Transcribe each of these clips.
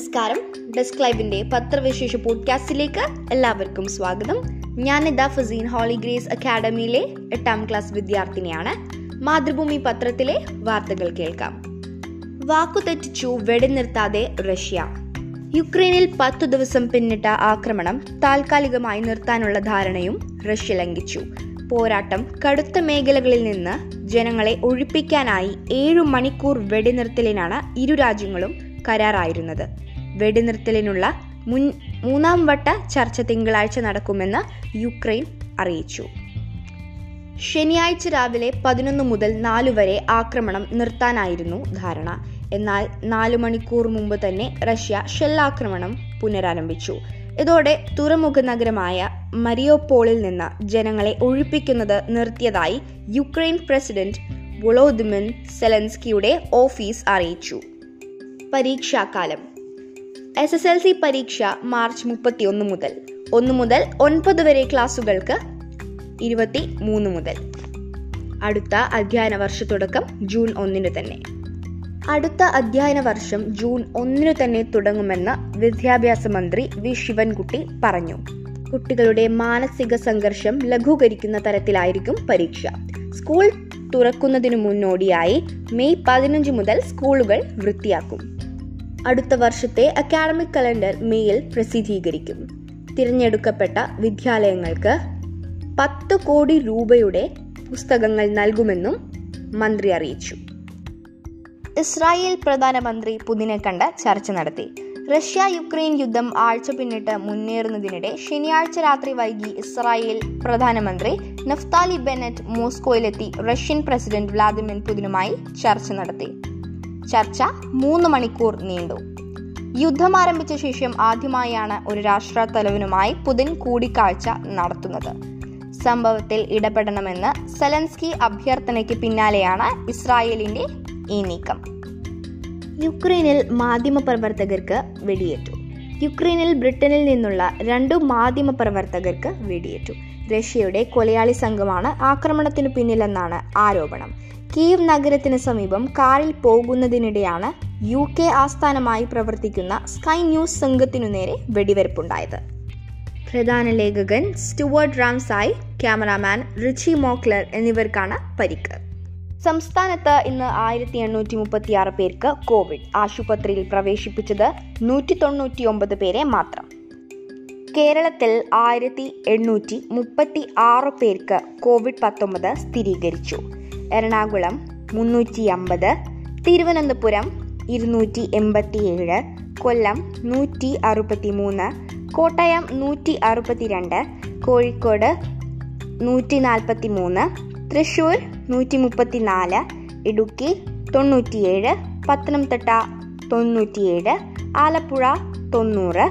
നമസ്കാരം. ഡെസ്ക് ലൈവിന്റെ പത്രവിശേഷ പോഡ്കാസ്റ്റിലേക്ക് എല്ലാവർക്കും സ്വാഗതം. ഞാൻ ഇതാ ഫസീൻ ഹോളി ഗ്രേസ് അക്കാഡമിയിലെ എട്ടാം ക്ലാസ് വിദ്യാർത്ഥിനിയാണ്. മാതൃഭൂമി പത്രത്തിലെ വാർത്തകൾ കേൾക്കാം. വാക്കുതെറ്റിച്ചു വെടിനിർത്താതെ റഷ്യ. യുക്രൈനിൽ പത്തു ദിവസം പിന്നിട്ട ആക്രമണം താൽക്കാലികമായി നിർത്താനുള്ള ധാരണയും റഷ്യ ലംഘിച്ചു. പോരാട്ടം കടുത്ത മേഖലകളിൽ നിന്ന് ജനങ്ങളെ ഒഴിപ്പിക്കാനായി ഏഴു മണിക്കൂർ വെടിനിർത്തലിനാണ് ഇരു രാജ്യങ്ങളും കരാറായിരുന്നത്. വെടിനിർത്തലിനുള്ള മുൻ മൂന്നാം വട്ട ചർച്ച തിങ്കളാഴ്ച നടക്കുമെന്ന് യുക്രൈൻ അറിയിച്ചു. ശനിയാഴ്ച രാവിലെ പതിനൊന്ന് മുതൽ നാല് വരെ ആക്രമണം നിർത്താനായിരുന്നു ധാരണ. എന്നാൽ നാല് മണിക്കൂർ മുമ്പ് തന്നെ റഷ്യ ഷെല്ലാക്രമണം പുനരാരംഭിച്ചു. ഇതോടെ തുറമുഖ നഗരമായ മരിയോപോളിൽ നിന്ന് ജനങ്ങളെ ഒഴിപ്പിക്കുന്നത് നിർത്തിയതായി യുക്രൈൻ പ്രസിഡന്റ് വൊളോദിമിൻ സെലൻസ്കിയുടെ ഓഫീസ് അറിയിച്ചു. പരീക്ഷാകാലം എസ് എസ് എൽ സി പരീക്ഷ മാർച്ച് മുപ്പത്തിയൊന്ന് മുതൽ. ഒന്ന് മുതൽ ഒൻപത് വരെ ക്ലാസുകൾക്ക് ഇരുപത്തി മൂന്ന് മുതൽ. അടുത്ത അധ്യയന വർഷ തുടക്കം ജൂൺ ഒന്നിന് തന്നെ. അടുത്ത അധ്യയന വർഷം ജൂൺ ഒന്നിനു തന്നെ തുടങ്ങുമെന്ന് വിദ്യാഭ്യാസ മന്ത്രി വി ശിവൻകുട്ടി പറഞ്ഞു. കുട്ടികളുടെ മാനസിക സംഘർഷം ലഘൂകരിക്കുന്ന തരത്തിലായിരിക്കും പരീക്ഷ. സ്കൂൾ തുറക്കുന്നതിനു മുന്നോടിയായി മെയ് പതിനഞ്ച് മുതൽ സ്കൂളുകൾ വൃത്തിയാക്കും. അടുത്ത വർഷത്തെ അക്കാഡമിക് കലണ്ടർ മേയിൽ പ്രസിദ്ധീകരിക്കും. തിരഞ്ഞെടുക്കപ്പെട്ട വിദ്യാലയങ്ങൾക്ക് പത്ത് കോടി രൂപയുടെ പുസ്തകങ്ങൾ നൽകുമെന്നും മന്ത്രി അറിയിച്ചു. ഇസ്രായേൽ പ്രധാനമന്ത്രി പുതിനെ കണ്ട ചർച്ച നടത്തി. റഷ്യ യുക്രൈൻ യുദ്ധം ആഴ്ച പിന്നിട്ട് മുന്നേറുന്നതിനിടെ ശനിയാഴ്ച രാത്രി വൈകി ഇസ്രായേൽ പ്രധാനമന്ത്രി നഫ്താലി ബെനറ്റ് മോസ്കോയിലെത്തി റഷ്യൻ പ്രസിഡന്റ് വ്ളാദിമിർ പുതിനുമായി ചർച്ച നടത്തി. ചർച്ച മൂന്ന് മണിക്കൂർ നീണ്ടു. യുദ്ധം ആരംഭിച്ച ശേഷം ആദ്യമായാണ് ഒരു രാഷ്ട്ര തലവനുമായി പുതിൻ കൂടിക്കാഴ്ച നടത്തുന്നത്. സംഭവത്തിൽ ഇടപെടണമെന്ന് സെലൻസ്കി അഭ്യർത്ഥനയ്ക്ക് പിന്നാലെയാണ് ഇസ്രായേലിന്റെ ഈ നീക്കം. യുക്രൈനിൽ മാധ്യമ പ്രവർത്തകർക്ക് വെടിയേറ്റു. യുക്രൈനിൽ ബ്രിട്ടനിൽ നിന്നുള്ള രണ്ടു മാധ്യമപ്രവർത്തകർക്ക് വെടിയേറ്റു. റഷ്യയുടെ കൊലയാളി സംഘമാണ് ആക്രമണത്തിനു പിന്നിലെന്നാണ് ആരോപണം. കീവ് നഗരത്തിന് സമീപം കാറിൽ പോകുന്നതിനിടെയാണ് യു കെ ആസ്ഥാനമായി പ്രവർത്തിക്കുന്ന സ്കൈ ന്യൂസ് സംഘത്തിനു നേരെ വെടിവെയ്പ്പുണ്ടായത് പ്രധാന ലേഖകൻ Stuart Ramsay cameraman Richie Mockler എന്നിവർക്കാണ് പരിക്ക്. സംസ്ഥാനത്ത് ഇന്ന് ആയിരത്തി എണ്ണൂറ്റി മുപ്പത്തി ആറ് പേർക്ക് കോവിഡ് ആശുപത്രിയിൽ പ്രവേശിപ്പിച്ചത് നൂറ്റി തൊണ്ണൂറ്റി ഒമ്പത് പേരെ മാത്രം. കേരളത്തിൽ ആയിരത്തി എണ്ണൂറ്റി മുപ്പത്തി ആറ് പേർക്ക് കോവിഡ് പത്തൊമ്പത് സ്ഥിരീകരിച്ചു. എറണാകുളം മുന്നൂറ്റി അമ്പത് തിരുവനന്തപുരം ഇരുന്നൂറ്റി എൺപത്തിയേഴ് കൊല്ലം നൂറ്റി അറുപത്തി മൂന്ന് കോട്ടയം നൂറ്റി അറുപത്തിരണ്ട് കോഴിക്കോട് നൂറ്റി നാൽപ്പത്തി മൂന്ന് തൃശ്ശൂർ നൂറ്റി മുപ്പത്തിനാല് ഇടുക്കി തൊണ്ണൂറ്റിയേഴ് പത്തനംതിട്ട തൊണ്ണൂറ്റിയേഴ് ആലപ്പുഴ തൊണ്ണൂറ്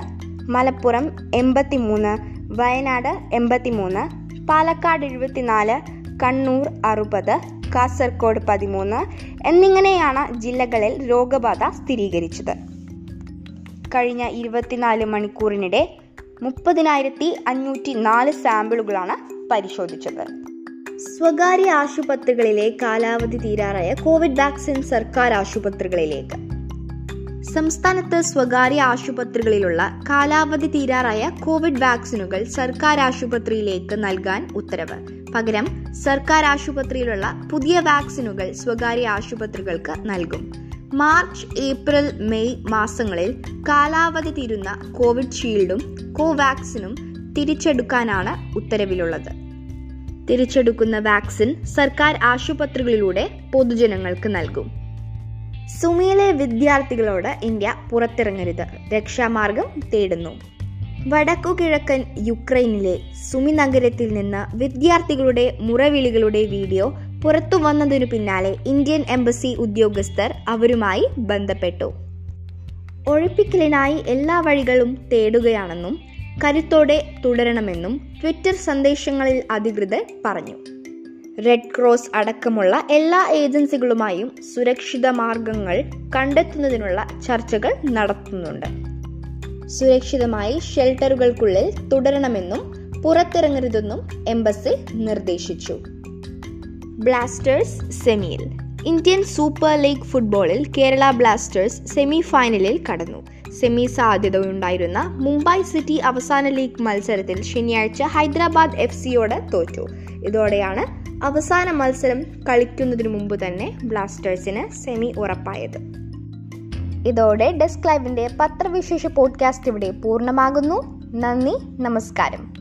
മലപ്പുറം എൺപത്തിമൂന്ന് വയനാട് എൺപത്തിമൂന്ന് പാലക്കാട് എഴുപത്തിനാല് കണ്ണൂർ അറുപത് കാസർഗോഡ് പതിമൂന്ന് എന്നിങ്ങനെയാണ് ജില്ലകളിൽ രോഗബാധ സ്ഥിരീകരിച്ചത്. കഴിഞ്ഞ ഇരുപത്തിനാല് മണിക്കൂറിനിടെ മുപ്പതിനായിരത്തി അഞ്ഞൂറ്റി നാല് സാമ്പിളുകളാണ് പരിശോധിച്ചത്. സ്വകാര്യ ആശുപത്രികളിലെ കാലാവധി തീരാറായ കോവിഡ് വാക്സിൻ സർക്കാർ ആശുപത്രികളിലേക്ക് സംസ്ഥാനത്ത് സ്വകാര്യ ആശുപത്രികളിലുള്ള കാലാവധി തീരാറായ കോവിഡ് വാക്സിനുകൾ സർക്കാർ ആശുപത്രിയിലേക്ക് നൽകാൻ ഉത്തരവ്. പകരം സർക്കാർ ആശുപത്രിയിലുള്ള പുതിയ വാക്സിനുകൾ സ്വകാര്യ ആശുപത്രികൾക്ക് നൽകും. മാർച്ച് ഏപ്രിൽ മെയ് മാസങ്ങളിൽ കാലാവധി തീരുന്ന കോവിഡ് ഷീൽഡും കോവാക്സിനും തിരിച്ചെടുക്കാനാണ് ഉത്തരവിലുള്ളത്. തിരിച്ചെടുക്കുന്ന വാക്സിൻ സർക്കാർ ആശുപത്രികളിലൂടെ പൊതുജനങ്ങൾക്ക് നൽകും. സുമിയിലെ വിദ്യാർത്ഥികളോട് ഇന്ത്യ പുറത്തിറങ്ങരുത്. രക്ഷാമാർഗം തേടുന്നു. വടക്കു കിഴക്കൻ യുക്രൈനിലെ സുമി നഗരത്തിൽ നിന്ന് വിദ്യാർത്ഥികളുടെ മുറവിളികളുടെ വീഡിയോ പുറത്തു വന്നതിനു പിന്നാലെ ഇന്ത്യൻ എംബസി ഉദ്യോഗസ്ഥർ അവരുമായി ബന്ധപ്പെട്ടു. ഒഴിപ്പിക്കലിനായി എല്ലാ വഴികളും തേടുകയാണെന്നും കരുത്തോടെ തുടരണമെന്നും ട്വിറ്റർ സന്ദേശങ്ങളിൽ അധികൃതർ പറഞ്ഞു. റെഡ് ക്രോസ് അടക്കമുള്ള എല്ലാ ഏജൻസികളുമായും സുരക്ഷിത മാർഗങ്ങൾ കണ്ടെത്തുന്നതിനുള്ള ചർച്ചകൾ നടത്തുന്നുണ്ട്. സുരക്ഷിതമായി ഷെൽട്ടറുകൾക്കുള്ളിൽ തുടരണമെന്നും പുറത്തിറങ്ങരുതെന്നും എംബസി നിർദ്ദേശിച്ചു. ബ്ലാസ്റ്റേഴ്സ് സെമിയിൽ ഇന്ത്യൻ സൂപ്പർ ലീഗ് ഫുട്ബോളിൽ കേരള ബ്ലാസ്റ്റേഴ്സ് സെമി ഫൈനലിൽ കടന്നു. സെമി സാധ്യതയുണ്ടായിരുന്ന മുംബൈ സിറ്റി അവസാന ലീഗ് മത്സരത്തിൽ ശനിയാഴ്ച ഹൈദരാബാദ് എഫ് സിയോട് തോറ്റു. ഇതോടെയാണ് അവസാന മത്സരം കളിക്കുന്നതിനു മുമ്പ് തന്നെ ബ്ലാസ്റ്റേഴ്സിന് സെമി ഉറപ്പായത്. ഇതോടെ ഡെസ്ക് ലൈവിന്റെ പത്രവിശേഷ പോഡ്കാസ്റ്റ് ഇവിടെ പൂർണമാകുന്നു. നന്ദി നമസ്കാരം.